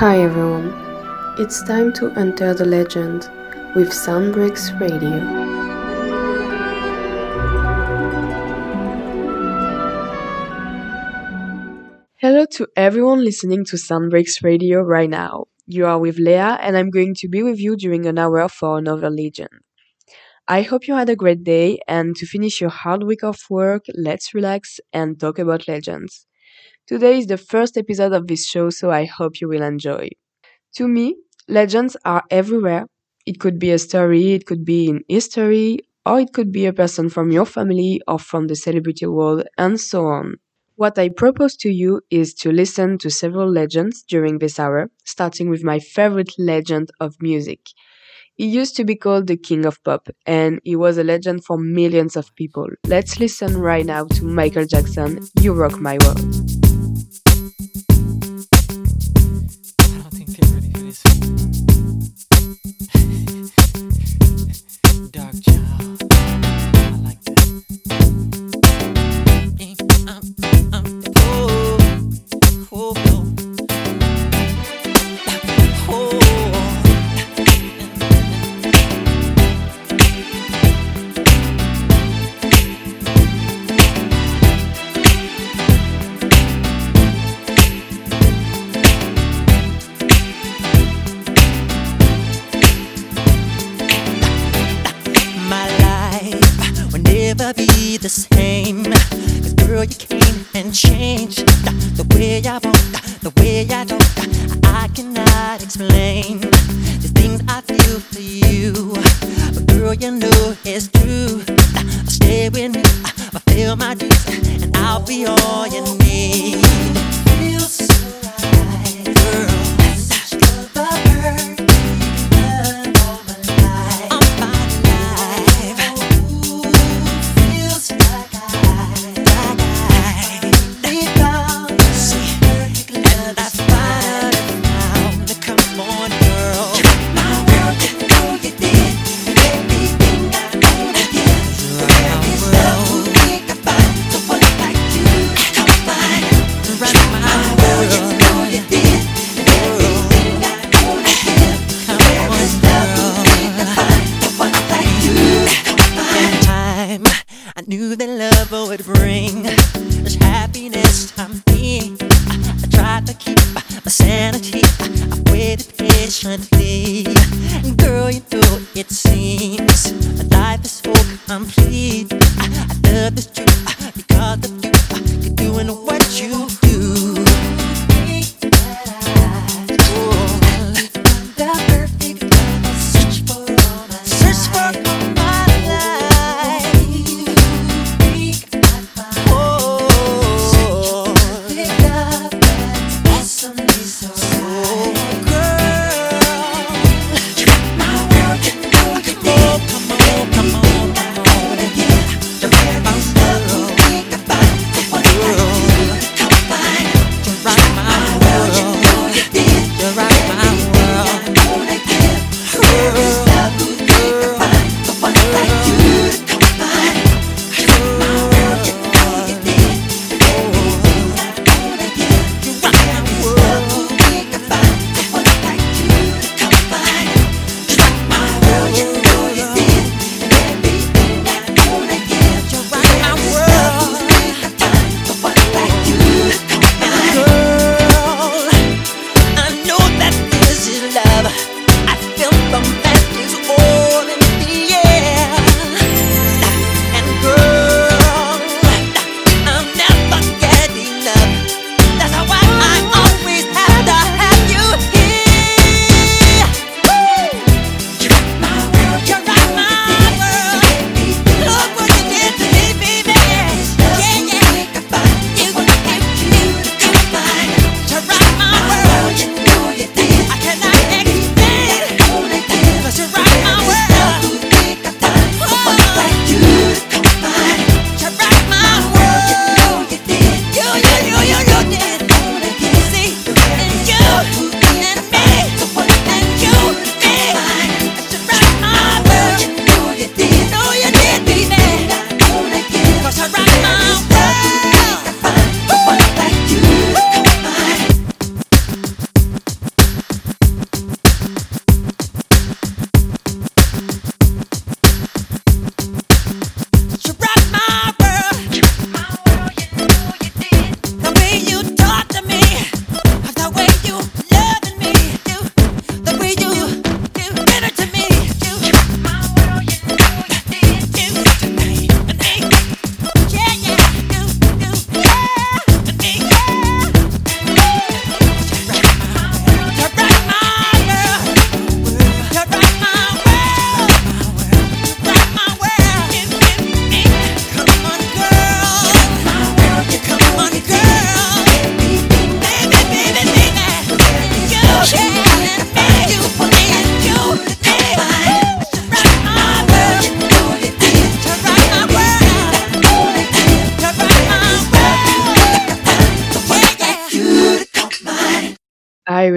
Hi everyone, it's time to enter the legend with Sunbreaks Radio. Hello to everyone listening to Sunbreaks Radio right now. You are with Leah, and I'm going to be with you during an hour for another legend. I hope you had a great day, and to finish your hard week of work, let's relax and talk about legends. Today is the first episode of this show, so I hope you will enjoy. To me, legends are everywhere. It could be a story, it could be in history, or it could be a person from your family or from the celebrity world, and so on. What I propose to you is to listen to several legends during this hour, starting with my favorite legend of music. He used to be called the King of Pop, and he was a legend for millions of people. Let's listen right now to Michael Jackson, You Rock My World. Dark. For you. But girl, you know it's true. Stay with me, fulfill my dreams, and I'll be all you need.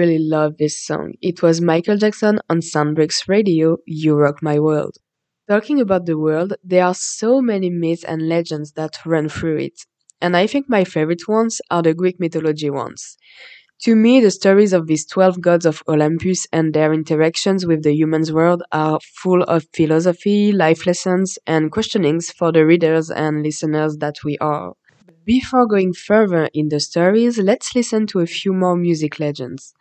Really love this song. It was Michael Jackson on Soundbreaks Radio, You Rock My World. Talking about the world, there are so many myths and legends that run through it. And I think my favorite ones are the Greek mythology ones. To me, the stories of these 12 gods of Olympus and their interactions with the human's world are full of philosophy, life lessons, and questionings for the readers and listeners that we are. Before going further in the stories, let's listen to a few more music legends.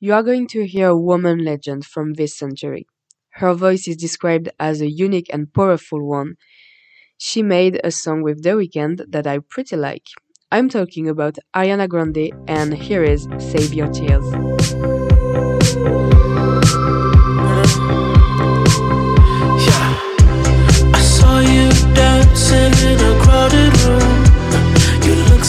You are going to hear a woman legend from this century. Her voice is described as a unique and powerful one. She made a song with The Weeknd that I pretty like. I'm talking about Ariana Grande, and here is Save Your Tears. Dancing in a crowded room.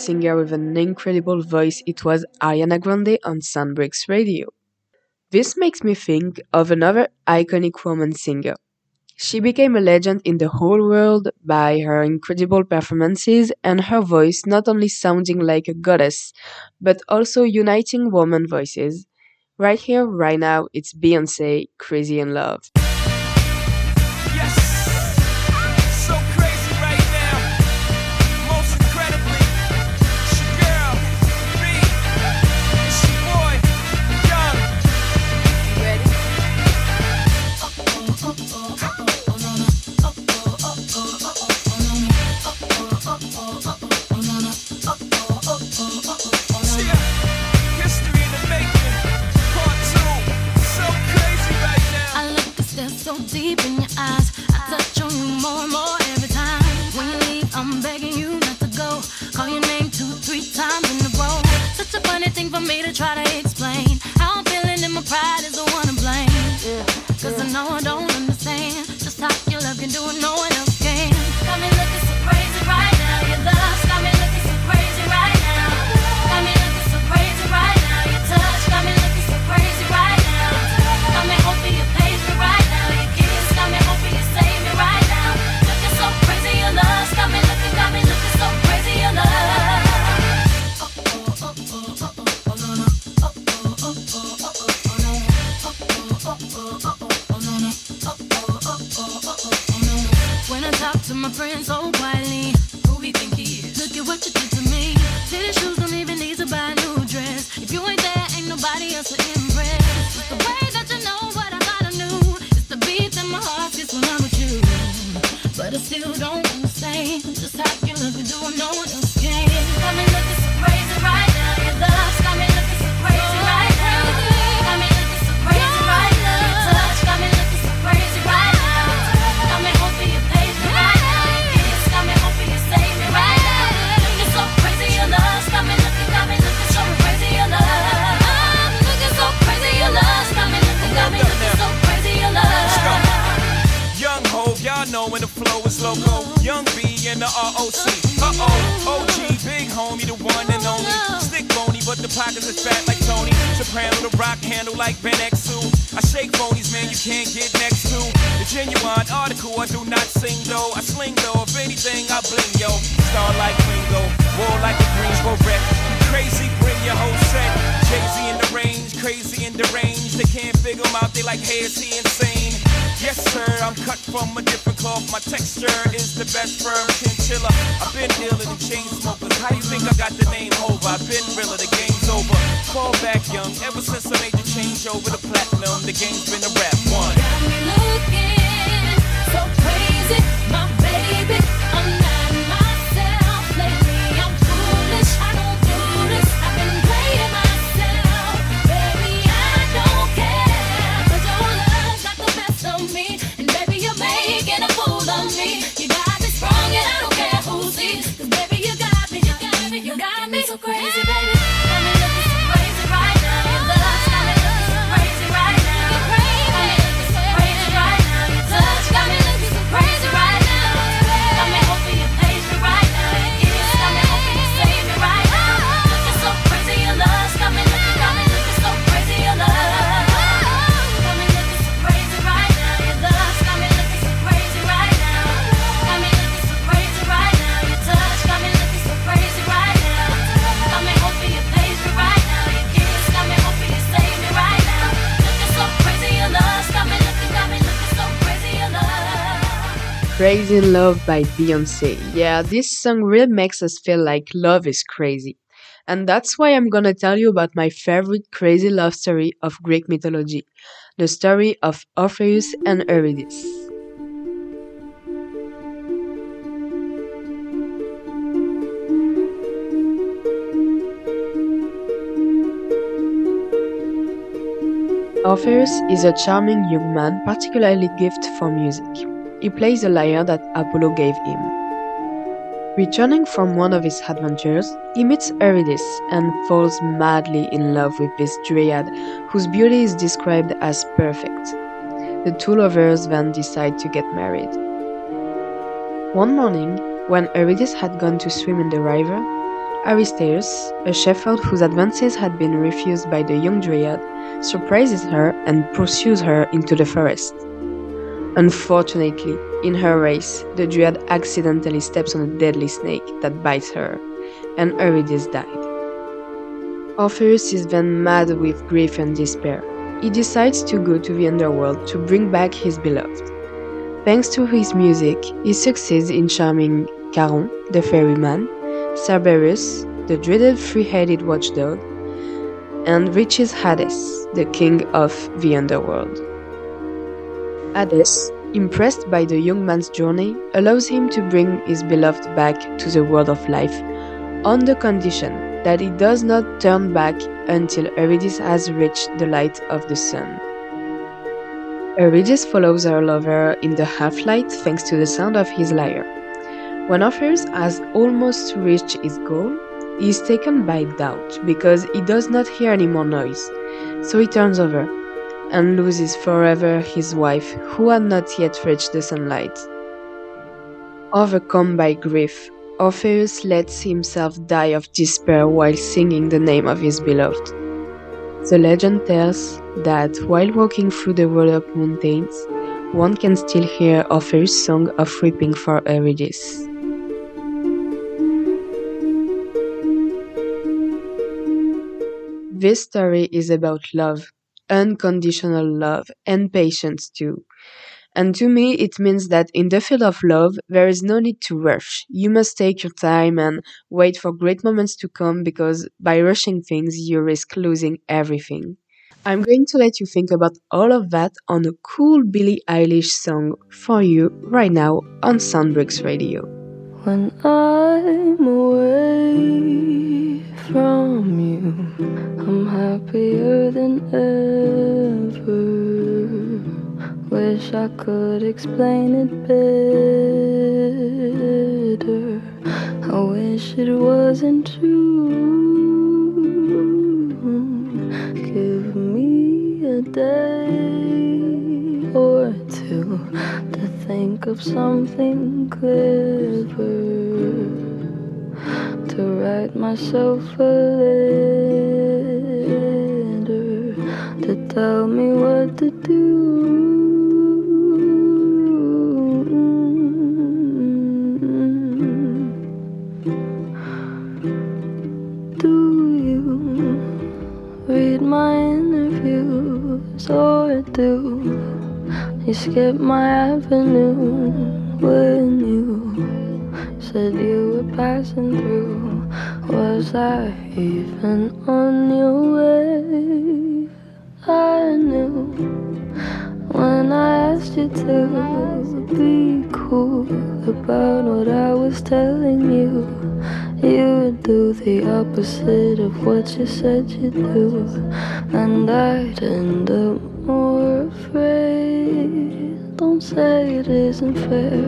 Singer with an incredible voice, it was Ariana Grande on Sunbreaks Radio. This makes me think of another iconic woman singer. She became a legend in the whole world by her incredible performances and her voice not only sounding like a goddess, but also uniting woman voices. Right here, right now, it's Beyonce, Crazy in Love. Me to try to explain. Crazy in Love by Beyonce. Yeah, this song really makes us feel like love is crazy. And that's why I'm gonna tell you about my favorite crazy love story of Greek mythology the story of Orpheus and Eurydice. Orpheus is a charming young man particularly gifted for music. He plays the lyre that Apollo gave him. Returning from one of his adventures, he meets Eurydice and falls madly in love with this dryad whose beauty is described as perfect. The two lovers then decide to get married. One morning, when Eurydice had gone to swim in the river, Aristaeus, a shepherd whose advances had been refused by the young dryad, surprises her and pursues her into the forest. Unfortunately, in her race, the dryad accidentally steps on a deadly snake that bites her, and Eurydice died. Orpheus is then mad with grief and despair. He decides to go to the underworld to bring back his beloved. Thanks to his music, he succeeds in charming Charon, the ferryman, Cerberus, the dreaded three-headed watchdog, and reaches Hades, the king of the underworld. Hades, impressed by the young man's journey, allows him to bring his beloved back to the world of life on the condition that he does not turn back until Eurydice has reached the light of the sun. Eurydice follows her lover in the half light thanks to the sound of his lyre. When Orpheus has almost reached his goal, he is taken by doubt because he does not hear any more noise, so he turns over and loses forever his wife, who had not yet reached the sunlight. Overcome by grief, Orpheus lets himself die of despair while singing the name of his beloved. The legend tells that while walking through the Rhodope mountains, one can still hear Orpheus' song of weeping for Eurydice. This story is about love, unconditional love, and patience too. And to me, it means that in the field of love, there is no need to rush. You must take your time and wait for great moments to come because by rushing things, you risk losing everything. I'm going to let you think about all of that on a cool Billie Eilish song for you right now on Soundbricks Radio. When I'm away from you, I'm happier than ever. Wish I could explain it better. I wish it wasn't true. Give me a day think of something clever to write myself a letter to tell me what to do. Do you read my interviews or do you skip my avenue when you said you were passing through? Was I even on your way? I knew when I asked you to be cool about what I was telling you. You would do the opposite of what you said you'd do, and I'd end up more afraid. Don't say it isn't fair.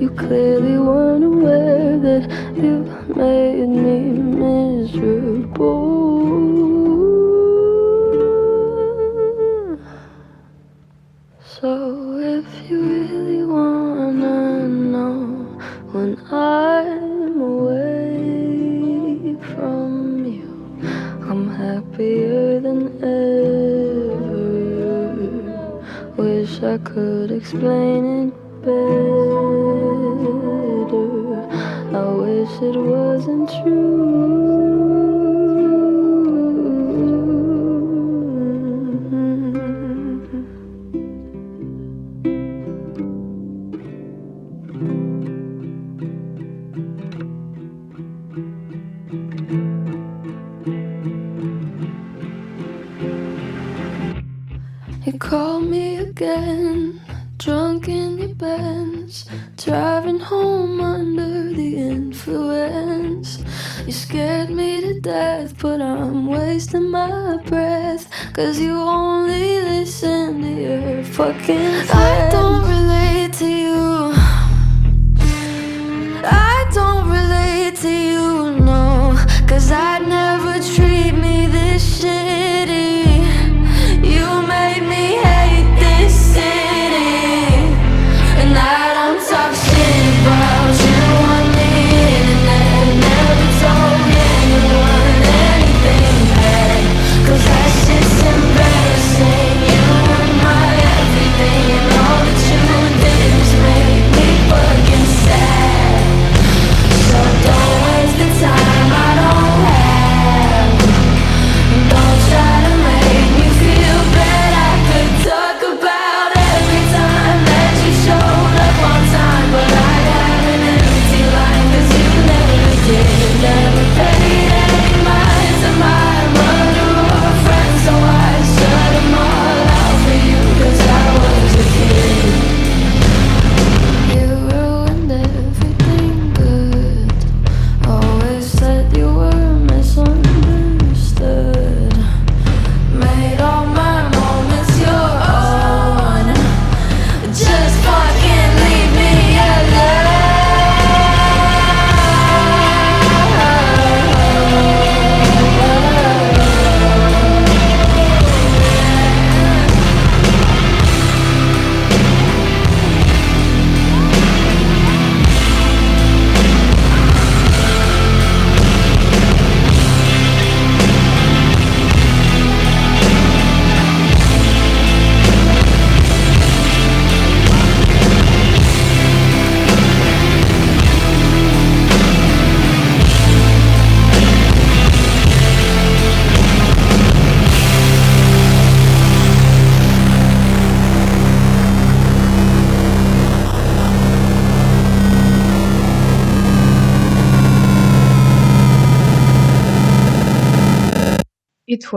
You clearly weren't aware that you made me miserable. So if you really wanna know when I'm away from you, I'm happier than I could explain it better. I wish it wasn't true. Cause you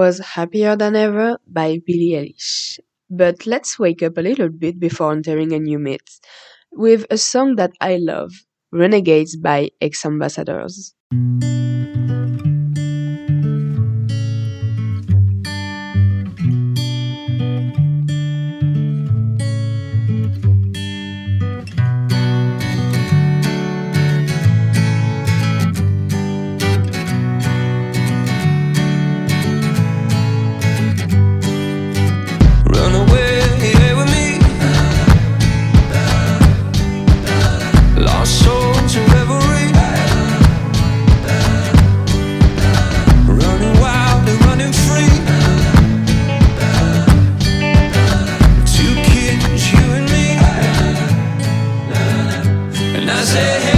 was Happier Than Ever by Billie Eilish. But let's wake up a little bit before entering a new myth with a song that I love, Renegades by X Ambassadors. And I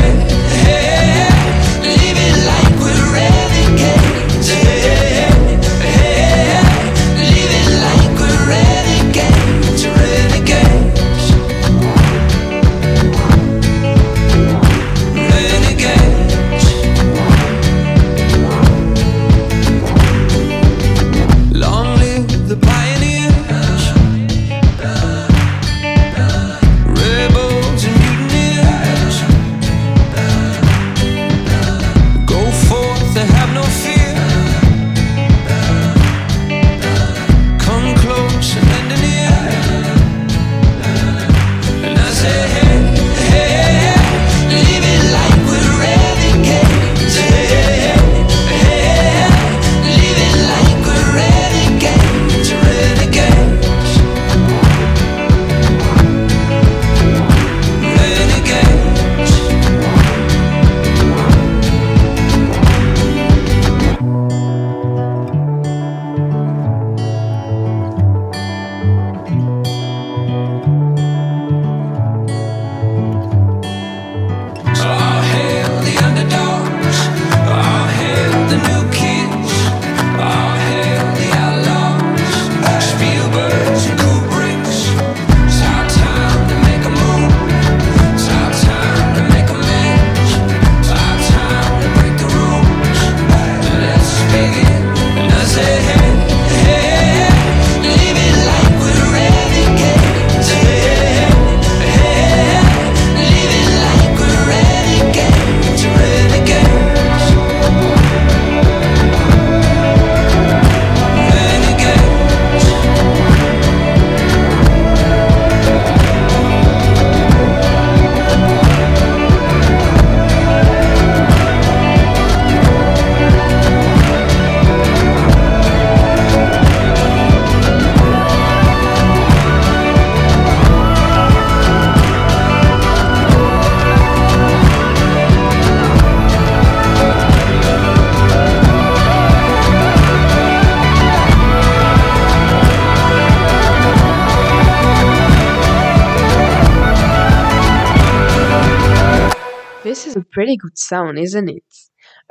pretty good sound, isn't it?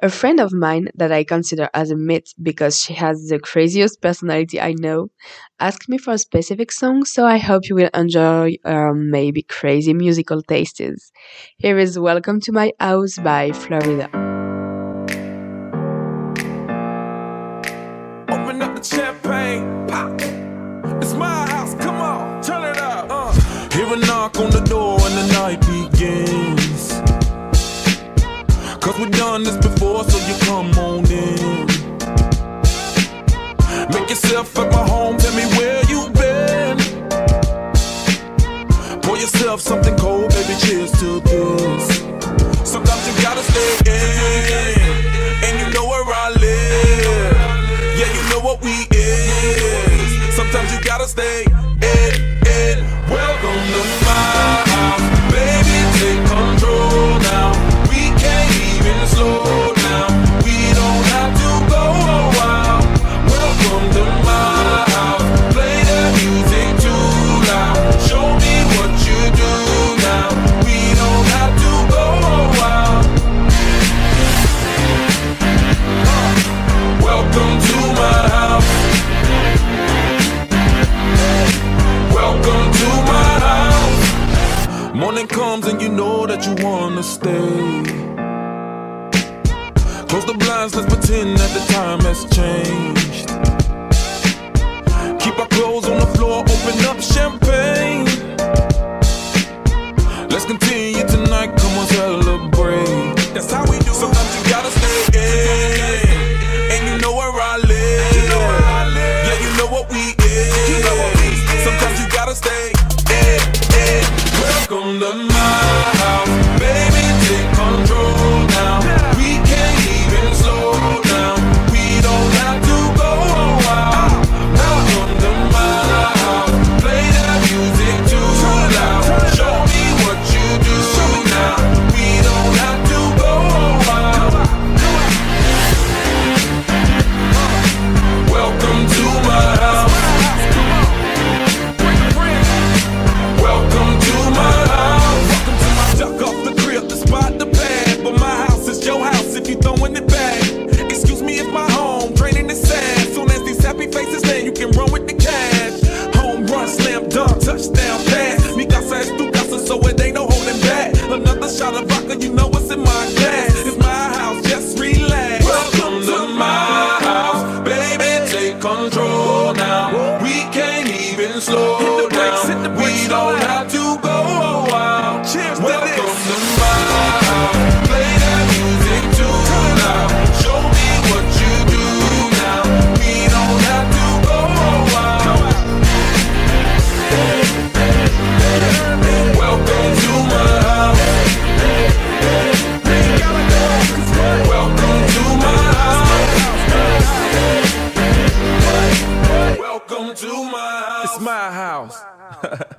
A friend of mine that I consider as a myth because she has the craziest personality I know asked me for a specific song, so I hope you will enjoy her maybe crazy musical tastes. Here is Welcome to My House by Flo Rida. Open up the champagne, pop. It's my house, come on, turn it up. Uh. Hear a knock on the door done this before, so you come on in. Make yourself at my home, tell me where you've been. Pour yourself something cold, baby, cheers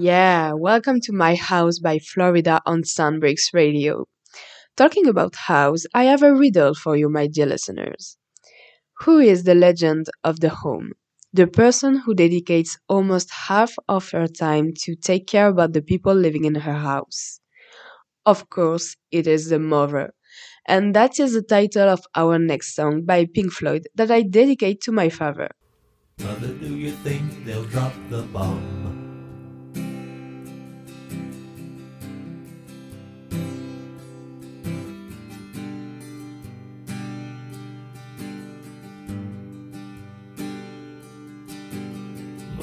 Yeah, welcome to My House by Flo Rida on Sunbreaks Radio. Talking about house, I have a riddle for you, my dear listeners. Who is the legend of the home? The person who dedicates almost half of her time to take care about the people living in her house. Of course, it is the mother. And that is the title of our next song by Pink Floyd that I dedicate to my father. Mother, do you think they'll drop the bomb?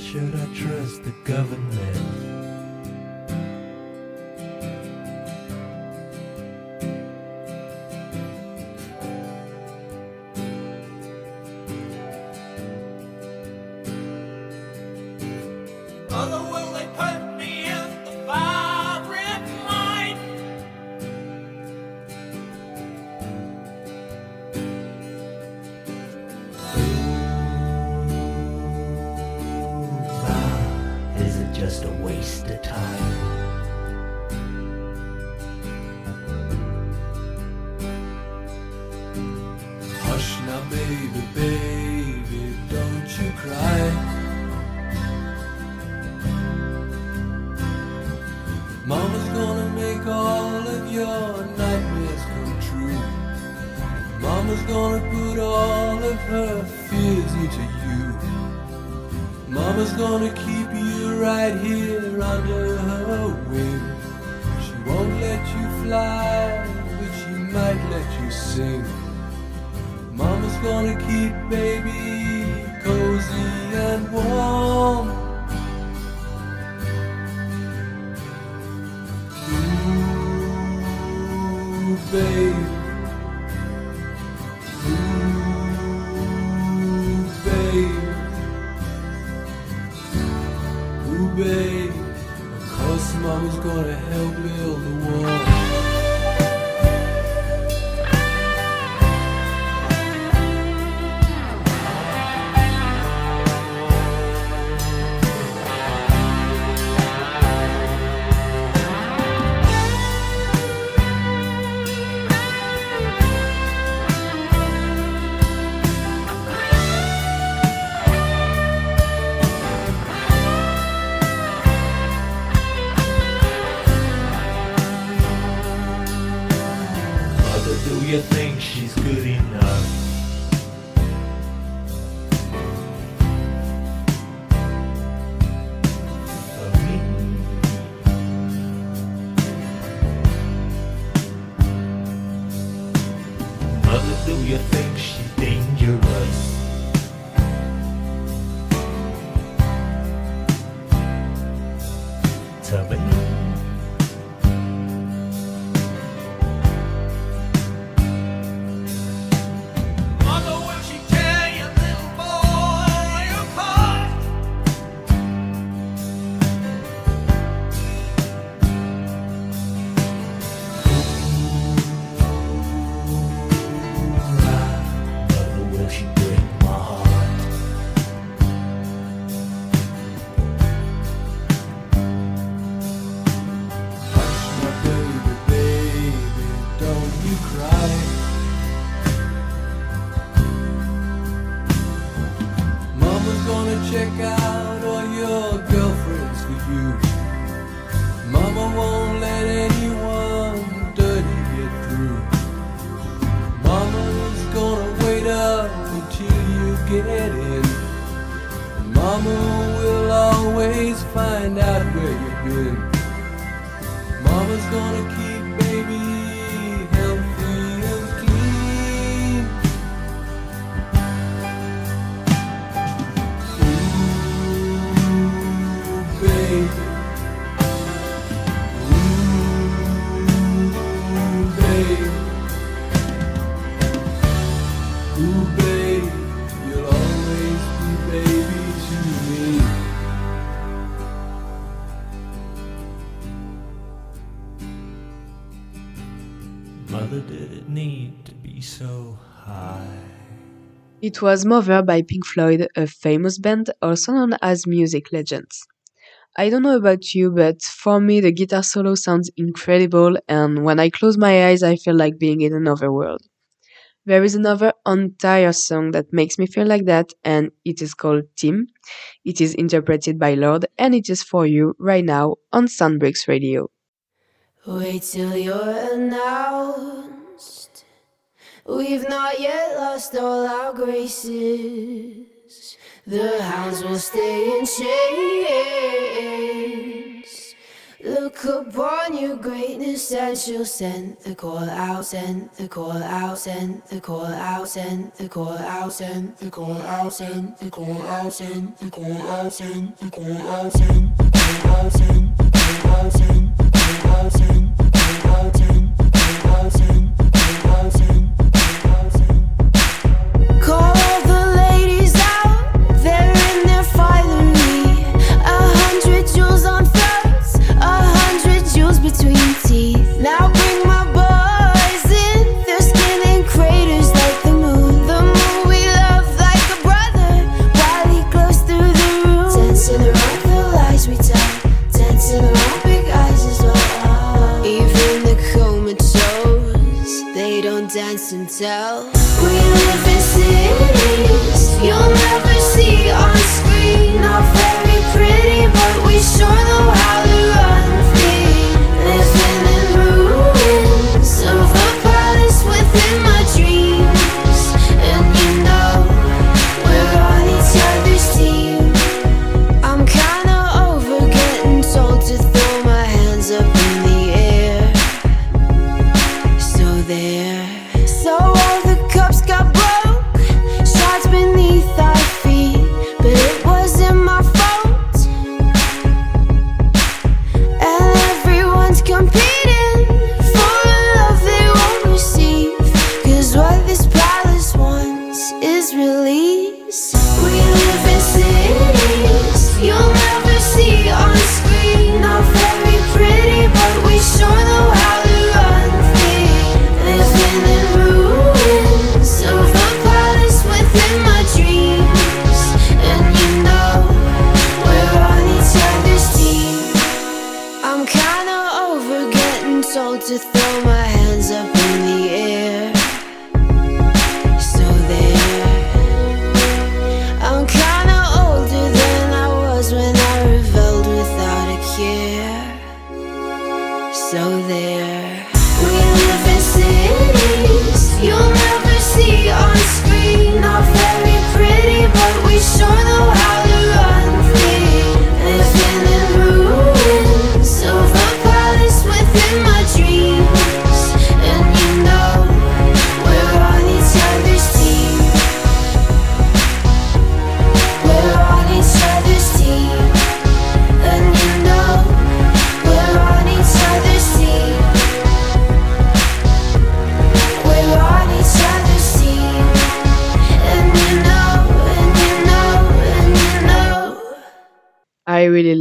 Should I trust the government. It was Mother by Pink Floyd, a famous band also known as music legends. I don't know about you, but for me the guitar solo sounds incredible and when I close my eyes I feel like being in another world. There is another entire song that makes me feel like that and it is called Team. It is interpreted by Lorde and it is for you right now on Soundbreaks Radio. Wait till you're announced. We've not yet lost all our graces. The hounds will stay in chains. Look upon your greatness and she'll send the call out, send the call out, send the call out, send the call out, send the call out, send the call out, send the call out, send the call out, send the call out, send the call out, send the call out, send the call tell.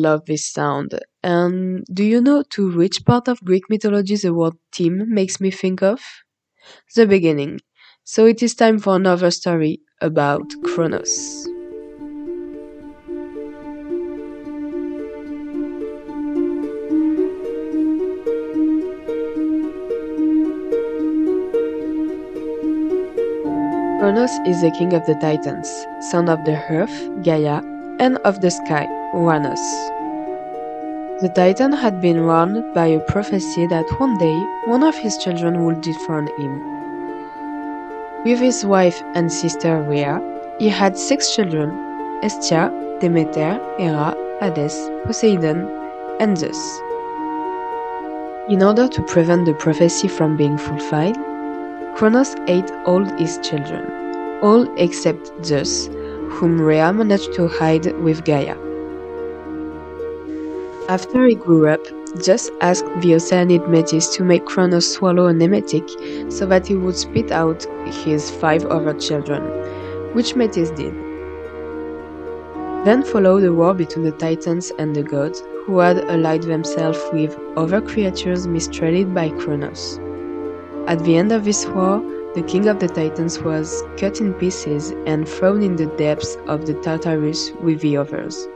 Love this sound. And do you know to which part of Greek mythology the word team makes me think of? The beginning. So it is time for another story about Kronos. Kronos is the king of the Titans, son of the earth, Gaia, and of the sky, Uranus. The Titan had been warned by a prophecy that one day one of his children would dethrone him. With his wife and sister Rhea, he had six children Hestia, Demeter, Hera, Hades, Poseidon, and Zeus. In order to prevent the prophecy from being fulfilled, Kronos ate all his children, all except Zeus, whom Rhea managed to hide with Gaia. After he grew up, Zeus asked the Oceanid Metis to make Kronos swallow an emetic so that he would spit out his five other children, which Metis did. Then followed a war between the Titans and the gods, who had allied themselves with other creatures mistreated by Kronos. At the end of this war, the king of the Titans was cut in pieces and thrown in the depths of the Tartarus with the others.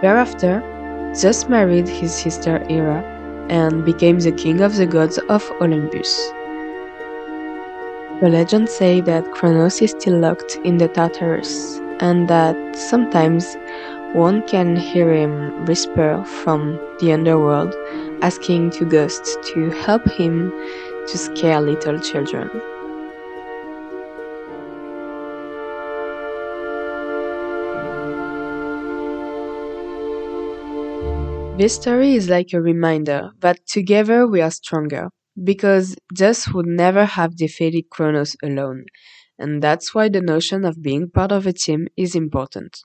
Thereafter, Zeus married his sister Hera and became the king of the gods of Olympus. The legends say that Kronos is still locked in the Tartarus and that sometimes one can hear him whisper from the underworld asking two ghosts to help him to scare little children. This story is like a reminder that together we are stronger, because Zeus would never have defeated Kronos alone, and that's why the notion of being part of a team is important.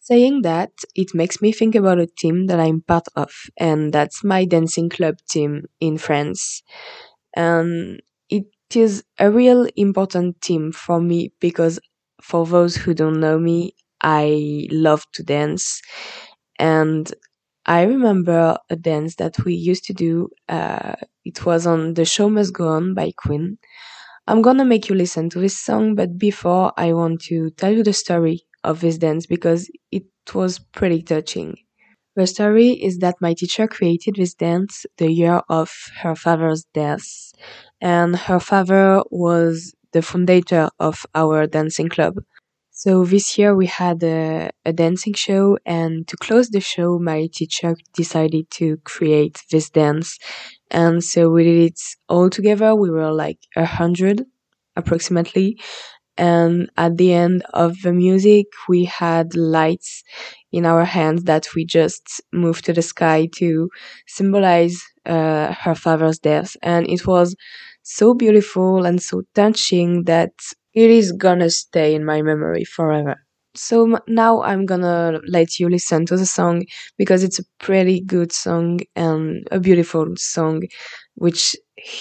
Saying that, it makes me think about a team that I'm part of, and that's my dancing club team in France. And it is a real important team for me because for those who don't know me, I love to dance. And I remember a dance that we used to do. Uh, it was on The Show Must Go On by Queen. I'm gonna make you listen to this song, but before I want to tell you the story of this dance because it was pretty touching. The story is that my teacher created this dance the year of her father's death, and her father was the founder of our dancing club. So this year we had a, a dancing show, and to close the show, my teacher decided to create this dance, and so we did it all together. We were like a hundred approximately, and at the end of the music we had lights in our hands that we just moved to the sky to symbolize uh, her father's death. And it was so beautiful and so touching that it is gonna stay in my memory forever so now i'm gonna let you listen to the song because it's a pretty good song and a beautiful song which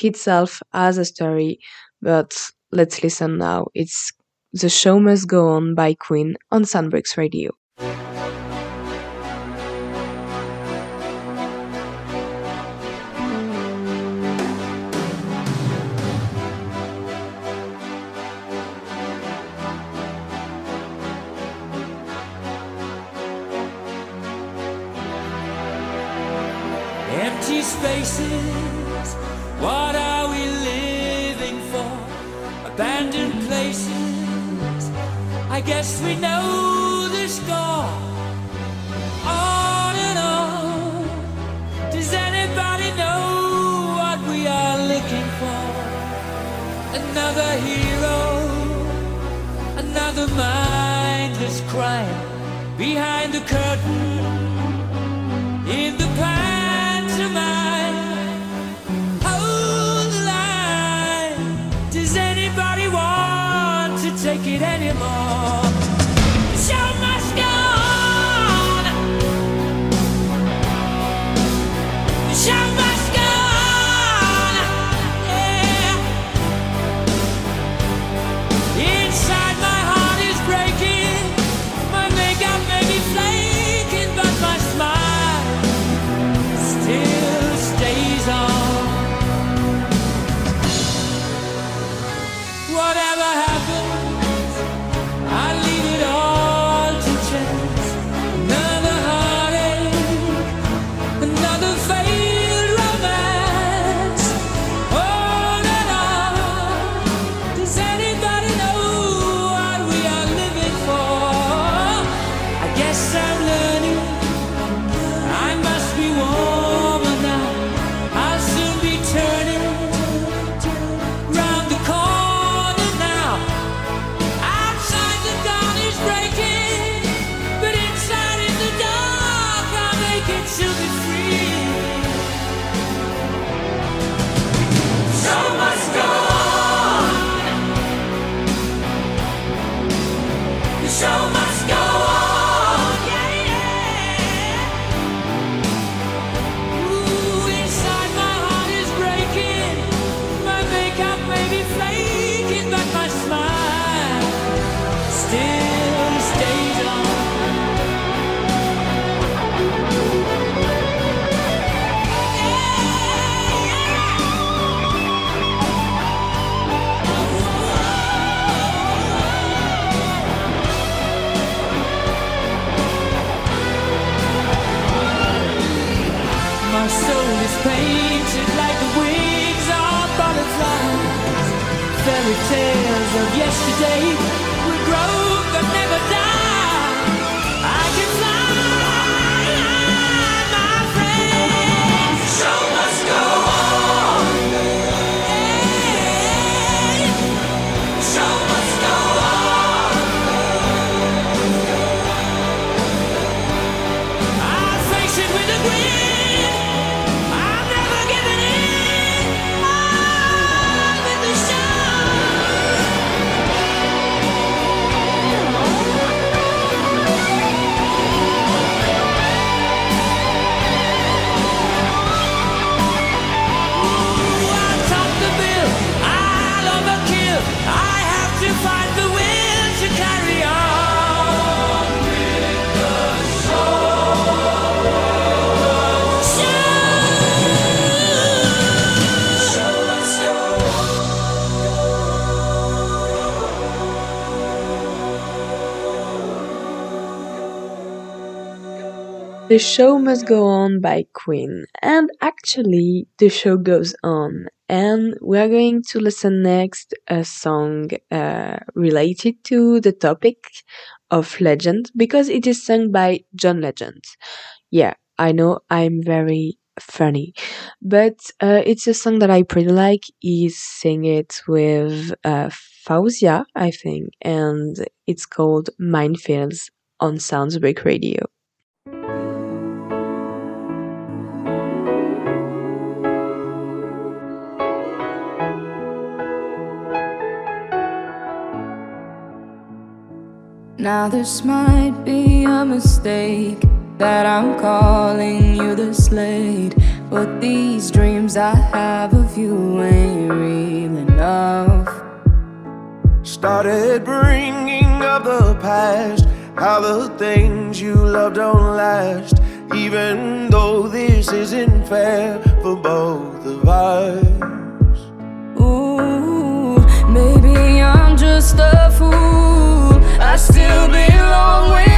itself has a story but let's listen now. It's The Show Must Go On by Queen on Soundbreaks Radio. We know the score. On and on, does anybody know what we are looking for? Another hero, another mindless crime behind the curtain The Show Must Go On by Queen. And actually, the show goes on. And we're going to listen next a song uh, related to the topic of Legend because it is sung by John Legend. Yeah, I know I'm very funny, but uh, it's a song that I pretty like. He sing it with uh, Faouzia, I think, and it's called Minefields on Soundsbreak Radio. Now this might be a mistake that I'm calling you the slate, but these dreams I have of you ain't real enough. Started bringing up the past, how the things you love don't last. Even though this isn't fair for both of us. Ooh, maybe I'm just a fool. I still belong with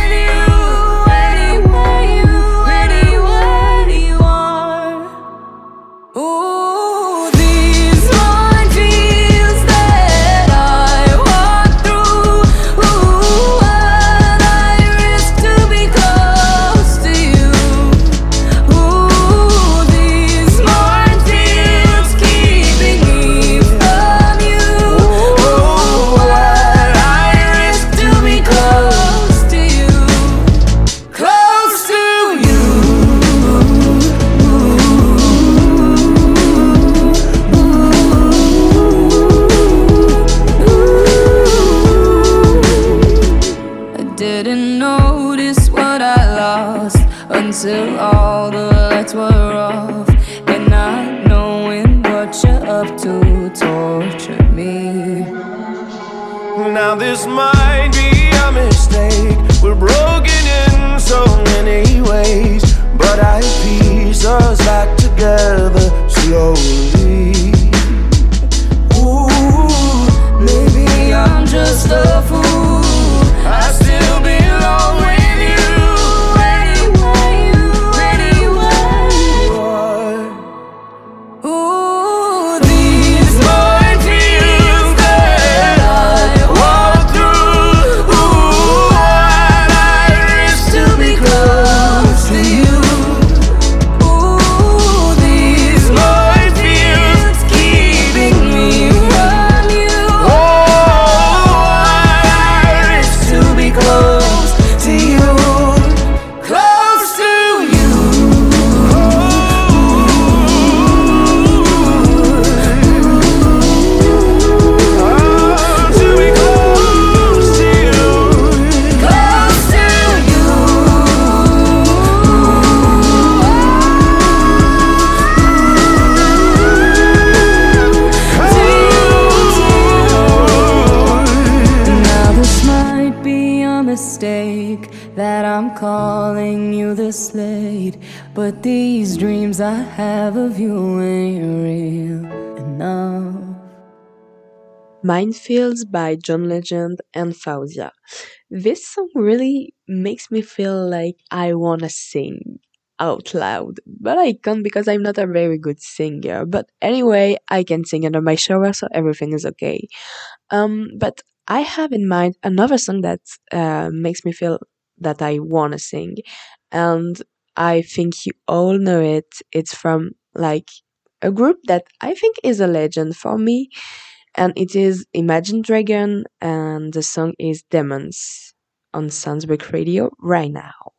Minefields by John Legend and Faouzia. This song really makes me feel like I wanna sing. out loud, but I can't because I'm not a very good singer. But anyway, I can sing under my shower, so everything is okay. Um, but I have in mind another song that uh, makes me feel that I want to sing, and I think you all know it. It's from like a group that I think is a legend for me, and it is Imagine Dragon, and the song is Demons on Soundsbreak Radio right now.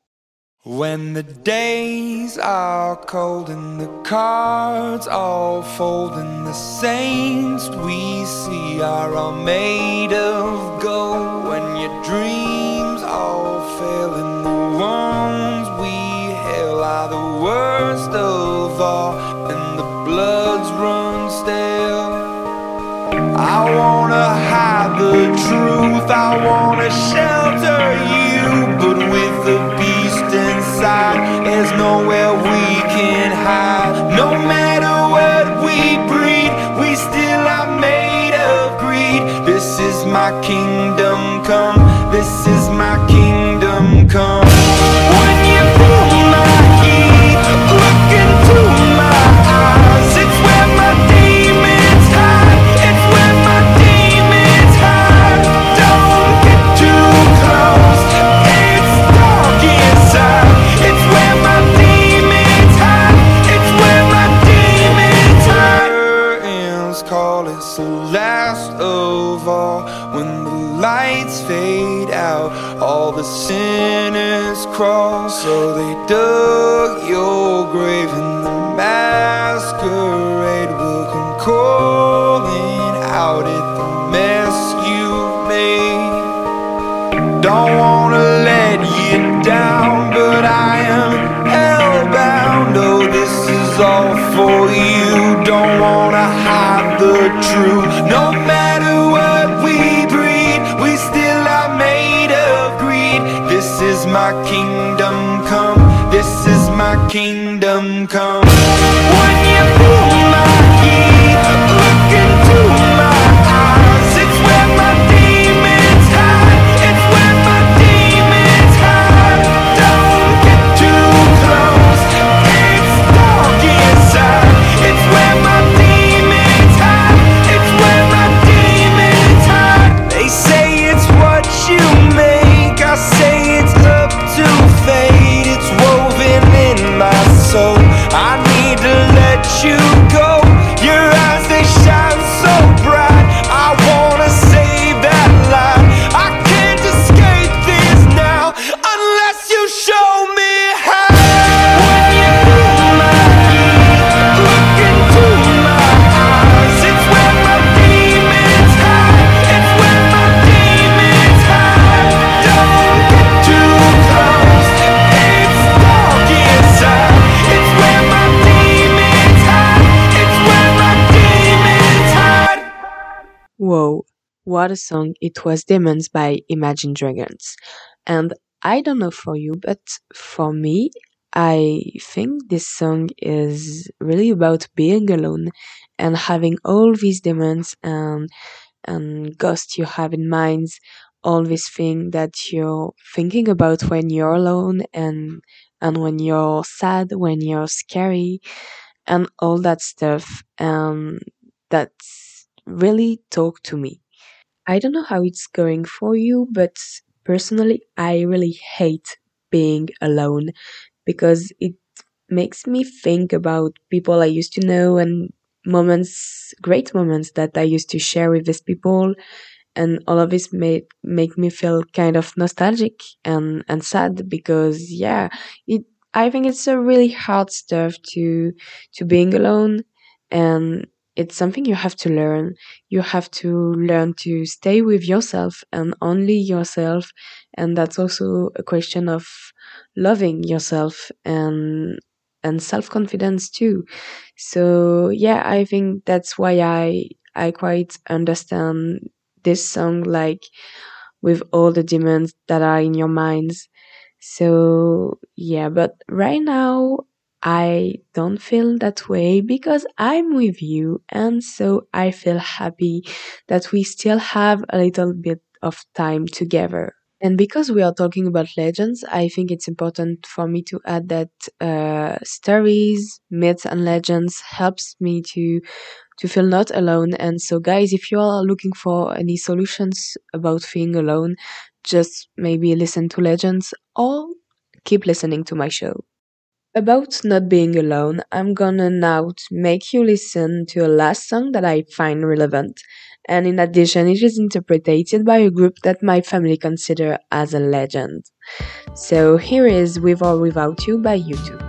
When the days are cold and the cards all fold and the saints we see are all made of gold when your dreams all fail and the ones we hail are the worst of all and the bloods I wanna hide the truth. I wanna shelter you. But with the beast inside there's nowhere we can hide. No matter what we breed we still are made of greed. This is my kingdom come. This is my kingdom what a song! It was Demons by Imagine Dragons. And I don't know for you, but for me, I think this song is really about being alone and having all these demons and and ghosts you have in mind, all these things that you're thinking about when you're alone and and when you're sad, when you're scary, and all that stuff. And that's really talk to me. I don't know how it's going for you, but personally, I really hate being alone because it makes me think about people I used to know and moments, great moments that I used to share with these people. And all of this made make me feel kind of nostalgic and, and sad because yeah, it I think it's a really hard stuff to to being alone and it's something you have to learn. You have to learn to stay with yourself and only yourself. And that's also a question of loving yourself and and self-confidence too. So yeah, I think that's why I I quite understand this song like with all the demands that are in your minds. So yeah, but right now I don't feel that way because I'm with you, and so I feel happy that we still have a little bit of time together. And because we are talking about legends, I think it's important for me to add that uh, stories, myths, and legends helps me to to feel not alone. And so, guys, if you are looking for any solutions about feeling alone, just maybe listen to legends or keep listening to my show. About not being alone, I'm gonna now make you listen to a last song that I find relevant. And in addition, it is interpreted by a group that my family consider as a legend. So here is With or Without You by U2.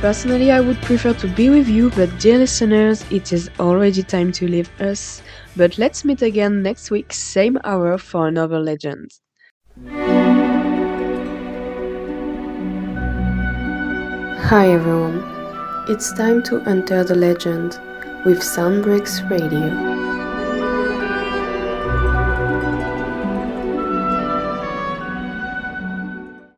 Personally, I would prefer to be with you, but dear listeners, it is already time to leave us. But let's meet again next week, same hour, for another legend. Hi everyone, it's time to enter the legend with Soundbreaks Radio.